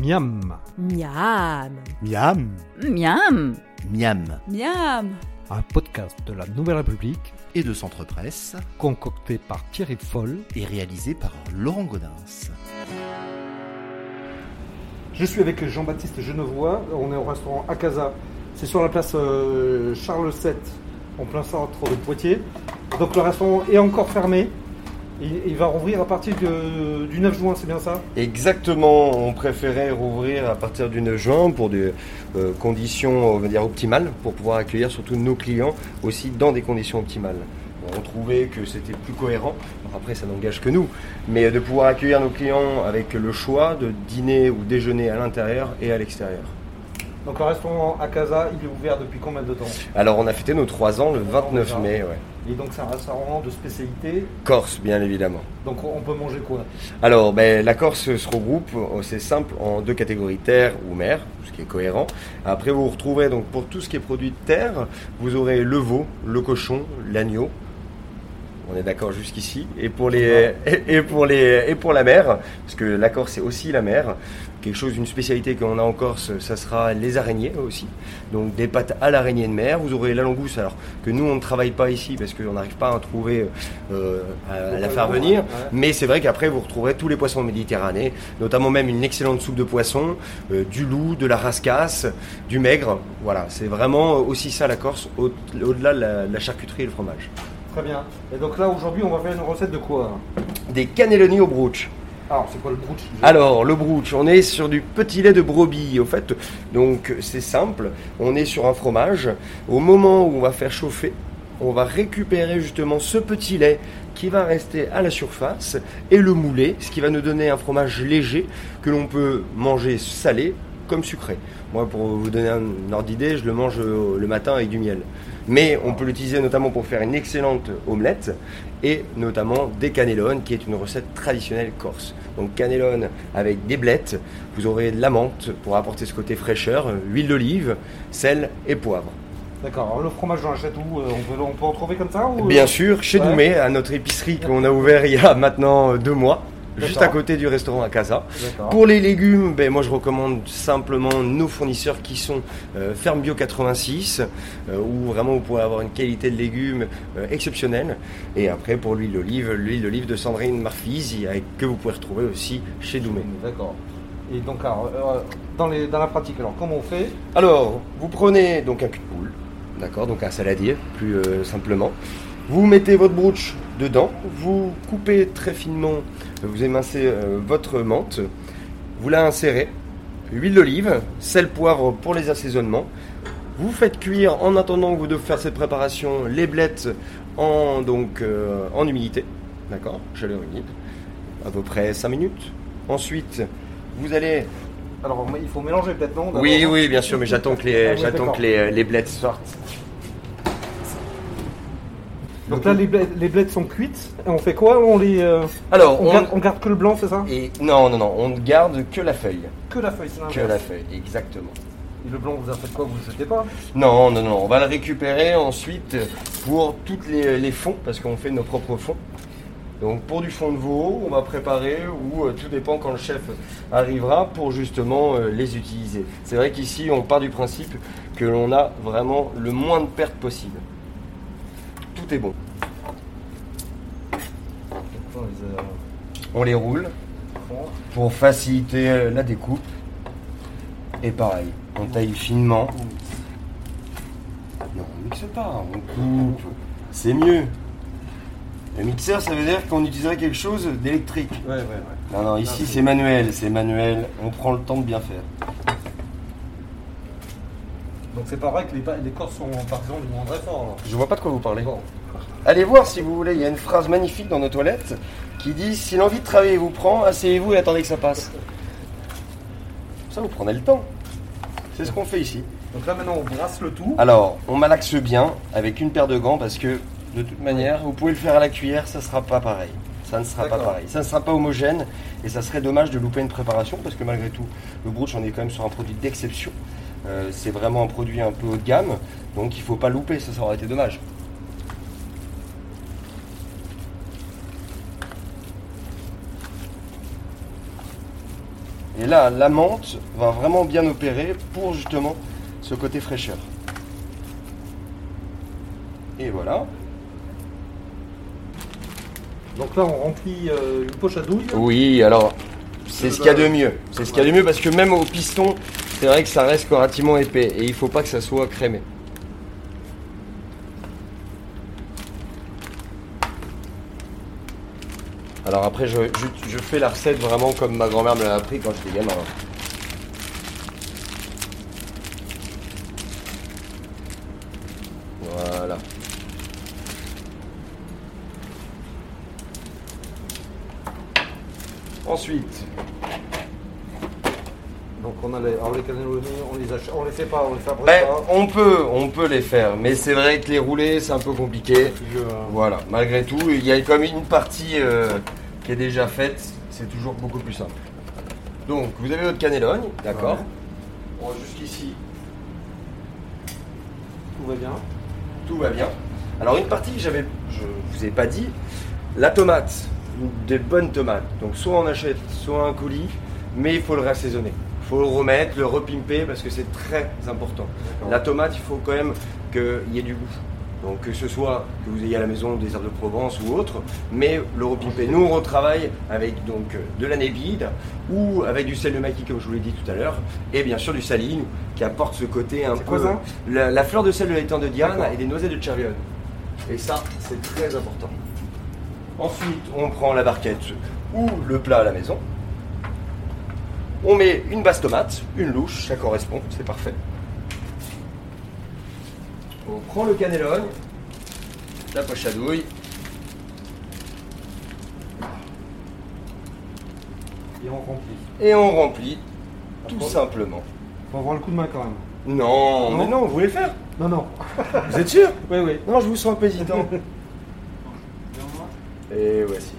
Miam, Miam. Miam. Miam Miam. Miam un podcast de la Nouvelle République Et de Centre Presse concocté par Thierry Foll. et réalisé par Laurent Godin. Je suis avec Jean-Baptiste Genevois, on est au restaurant Akaza. C'est sur la place euh, Charles VII, en plein centre de Poitiers. Donc le restaurant est encore fermé. Il, va rouvrir à partir du 9 juin, c'est bien ça? Exactement, on préférait rouvrir à partir du 9 juin pour des euh, conditions, optimales, pour pouvoir accueillir surtout nos clients aussi dans des conditions optimales. On trouvait que c'était plus cohérent, après ça n'engage que nous, mais de pouvoir accueillir nos clients avec le choix de dîner ou déjeuner à l'intérieur et à l'extérieur. Donc le restaurant Akaza, il est ouvert depuis combien de temps? Alors on a fêté nos 3 ans le 29 déjà. mai, ouais. Et donc c'est un restaurant de spécialité? Corse bien évidemment. Donc on peut manger quoi? Alors, ben, la Corse se regroupe, euh, c'est simple, en deux catégories, terre ou mer, ce qui est cohérent. Après, vous retrouverez donc pour tout ce qui est produit de terre, vous aurez le veau, le cochon, l'agneau. On est d'accord jusqu'ici. Et pour les et, et pour les et pour la mer, parce que la Corse c'est aussi la mer. Quelque chose, une spécialité qu'on a en Corse, ça sera les araignées aussi. Donc des pâtes à l'araignée de mer. Vous aurez la langouste, alors que nous on ne travaille pas ici parce qu'on n'arrive pas à trouver euh, à, à la faire venir. Mais c'est vrai qu'après, vous retrouverez tous les poissons méditerranéens, notamment même une excellente soupe de poisson, euh, du loup, de la rascasse, du maigre. Voilà, c'est vraiment aussi ça la Corse, au- au-delà de la, de la charcuterie et le fromage. Très bien. Et donc là aujourd'hui on va faire une recette de quoi Des cannelloni au brooch. Alors c'est quoi le brooch Alors, le brooch, on est sur du petit lait de brebis, au fait. Donc, c'est simple. On est sur un fromage. Au moment où on va faire chauffer, on va récupérer justement ce petit lait qui va rester à la surface et le mouler, ce qui va nous donner un fromage léger que l'on peut manger salé comme sucré. Moi, pour vous donner un ordre d'idée, je le mange euh, le matin avec du miel. Mais on peut l'utiliser notamment pour faire une excellente omelette et notamment des cannellones, qui est une recette traditionnelle corse. Donc cannellone avec des blettes, vous aurez de la menthe pour apporter ce côté fraîcheur, euh, huile d'olive, sel et poivre. D'accord. Le fromage j'en achète où Euh, on peut, on peut en trouver comme ça ou... Bien sûr, chez Ouais. Doumé, à notre épicerie qu'on a ouvert il y a maintenant deux mois, juste à côté du restaurant à Casa. Pour les légumes, ben, moi je recommande simplement nos fournisseurs qui sont euh, Ferme Bio 86, euh, où vraiment vous pourrez avoir une qualité de légumes euh, exceptionnelle. Et après pour l'huile d'olive, l'huile d'olive de Sandrine Marfisi, avec- que vous pouvez retrouver aussi chez Doumé. D'accord. Et donc alors, euh, dans, les, dans la pratique, alors comment on fait? Alors, vous prenez donc un cul de poule, d'accord, donc un saladier, plus simplement. Vous mettez votre brooch dedans, vous coupez très finement, euh, vous émincez euh, votre menthe, vous la insérez, huile d'olive, sel, poivre pour les assaisonnements. Vous faites cuire en attendant que vous devez faire cette préparation les blettes en, donc, euh, en humidité, d'accord, chaleur humide, à peu près 5 minutes. Ensuite, vous allez Alors il faut mélanger peut-être non? D'abord, oui, hein oui, bien sûr, mais j'attends que Ah les, oui, j'attends que les, les blettes sortent. Donc là les blettes, les blettes sont cuites. Et on fait quoi On les, euh, Alors, on, on, garde, on garde que le blanc, c'est ça? Et non, non, non, on ne garde que la feuille, Que la feuille, c'est que l'inverse. la feuille, exactement. Et le blanc, vous en faites quoi? Vous le jetez pas? Non, non, non, on va le récupérer ensuite pour toutes les, les fonds, parce qu'on fait nos propres fonds. Donc pour du fond de veau, on va préparer, ou euh, tout dépend quand le chef arrivera, pour justement euh, les utiliser. C'est vrai qu'ici, on part du principe que l'on a vraiment le moins de pertes possible. Tout est bon. On les, roule. pour faciliter euh, la découpe. Et pareil, on taille finement. Non, on mixe pas, on coupe. C'est mieux. Le mixeur, ça veut dire qu'on utiliserait quelque chose d'électrique. Ouais, ouais, ouais. Non, non, ici c'est manuel, c'est manuel. On prend le temps de bien faire. Donc c'est pas vrai que les, les Corses sont partisans du moins très fort. alors. Je vois pas de quoi vous parlez. Bon. Allez voir si vous voulez, il y a une phrase magnifique dans nos toilettes qui dit Si l'envie de travailler vous prend, asseyez-vous et attendez que ça passe. Ça, vous prenez le temps. C'est ce qu'on fait ici. Donc là maintenant on brasse le tout. Alors, on malaxe bien avec une paire de gants parce que de toute manière, vous pouvez le faire à la cuillère, ça sera pas pareil. Ça ne sera pas pareil. Ça ne sera pas homogène et ça serait dommage de louper une préparation parce que malgré tout, le brooch, on est quand même sur un produit d'exception. Euh, c'est vraiment un produit un peu haut de gamme, donc il faut pas louper, ça, ça aurait été dommage. Et là, la menthe va vraiment bien opérer pour justement ce côté fraîcheur. Et voilà. Donc là, on remplit euh, une poche à douille. Oui, alors c'est ce qu'il y a de mieux. C'est ce qu'il y a de mieux parce que même au piston, c'est vrai que ça reste relativement épais et il faut pas que ça soit crémé. Alors après, je, je- je fais la recette vraiment comme ma grand-mère me l'a appris quand j'étais gamin. Voilà. Ensuite, Donc on a les, alors les on les achète, on les fait pas, on les fabrique ben, pas. on peut, on peut les faire, mais c'est vrai que les rouler, c'est un peu compliqué. Je- Voilà, malgré tout, il y a comme une partie euh, qui est déjà faite, c'est toujours beaucoup plus simple. Donc, vous avez votre cannellogne, d'accord Bon, Jusqu'ici, tout va bien. tout va bien. Alors, une partie que j'avais, je vous ai pas dit, la tomate, des bonnes tomates. Donc, soit on achète, soit un colis, mais il faut le réassaisonner. Faut le remettre, le repimper parce que c'est très important. La tomate, il faut quand même qu'il y ait du goût. Donc que ce soit que vous ayez à la maison des herbes de Provence ou autre, mais le repimper. Nous, on retravaille avec donc de la vide ou avec du sel de maquis, comme je vous l'ai dit tout à l'heure, et bien sûr du saline qui apporte ce côté un peu. quoi ça? la, la fleur de sel de l'étang de Diane et des noisettes de Chervillon. Et ça, c'est très important. Ensuite, on prend la barquette ou le plat à la maison. On met une basse tomate, une louche, ça correspond, c'est parfait. On prend le cannellone, la poche à douille, Et on remplit. et on remplit tout simplement. Faut avoir le coup de main quand même. Non, Non. mais non, vous voulez faire? Non, non. Vous êtes sûr? Oui, oui. Non, je vous sens un peu hésitant. Et voici.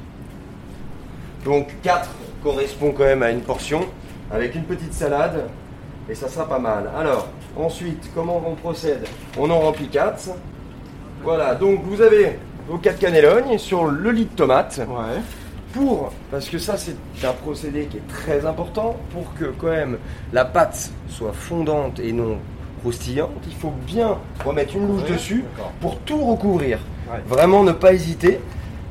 Donc 4 correspond quand même à une portion avec une petite salade et ça sera pas mal. Alors, ensuite, comment on procède? On en remplit 4. Voilà, donc vous avez vos 4 cannellognes sur le lit de tomate Ouais. pour, parce que ça c'est un procédé qui est très important, pour que quand même la pâte soit fondante et non croustillante, il faut bien remettre une louche Ouais, dessus pour tout recouvrir. Ouais. Vraiment ne pas hésiter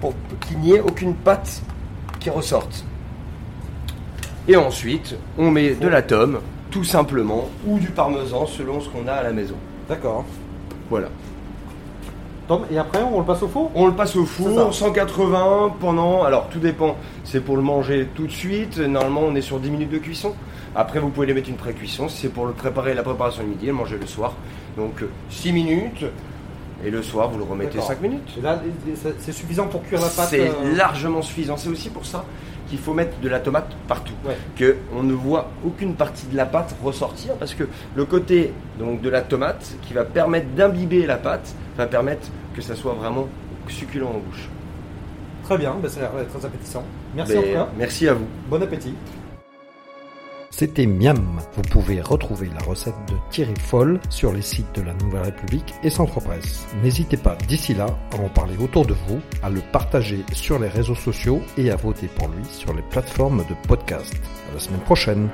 pour qu'il n'y ait aucune pâte qui ressorte. Et ensuite, on met de la tome, tout simplement, ou du parmesan selon ce qu'on a à la maison. D'accord. Voilà. Tom, et après, on le passe au four? On le passe au four, ça. 180 pendant. Alors tout dépend, c'est pour le manger tout de suite. Normalement, on est sur 10 minutes de cuisson. Après, vous pouvez les mettre une pré-cuisson si c'est pour le préparer la préparation du midi et le manger le soir. Donc 6 minutes. Et le soir, vous le remettez D'accord. 5 minutes. Et là, c'est suffisant pour cuire la pâte C'est euh, largement suffisant. C'est aussi pour ça qu'il faut mettre de la tomate partout. Ouais. Que on ne voit aucune partie de la pâte ressortir parce que le côté donc de la tomate qui va permettre d'imbiber la pâte va permettre que ça soit vraiment succulent en bouche. Très bien, ben, ça a l'air très appétissant. Merci en Ben, tout cas. Merci à vous. Bon appétit. C'était Miam. Vous pouvez retrouver la recette de Thierry Foll sur les sites de la Nouvelle République et Centre Presse. N'hésitez pas d'ici là à en parler autour de vous, à le partager sur les réseaux sociaux et à voter pour lui sur les plateformes de podcast. À la semaine prochaine.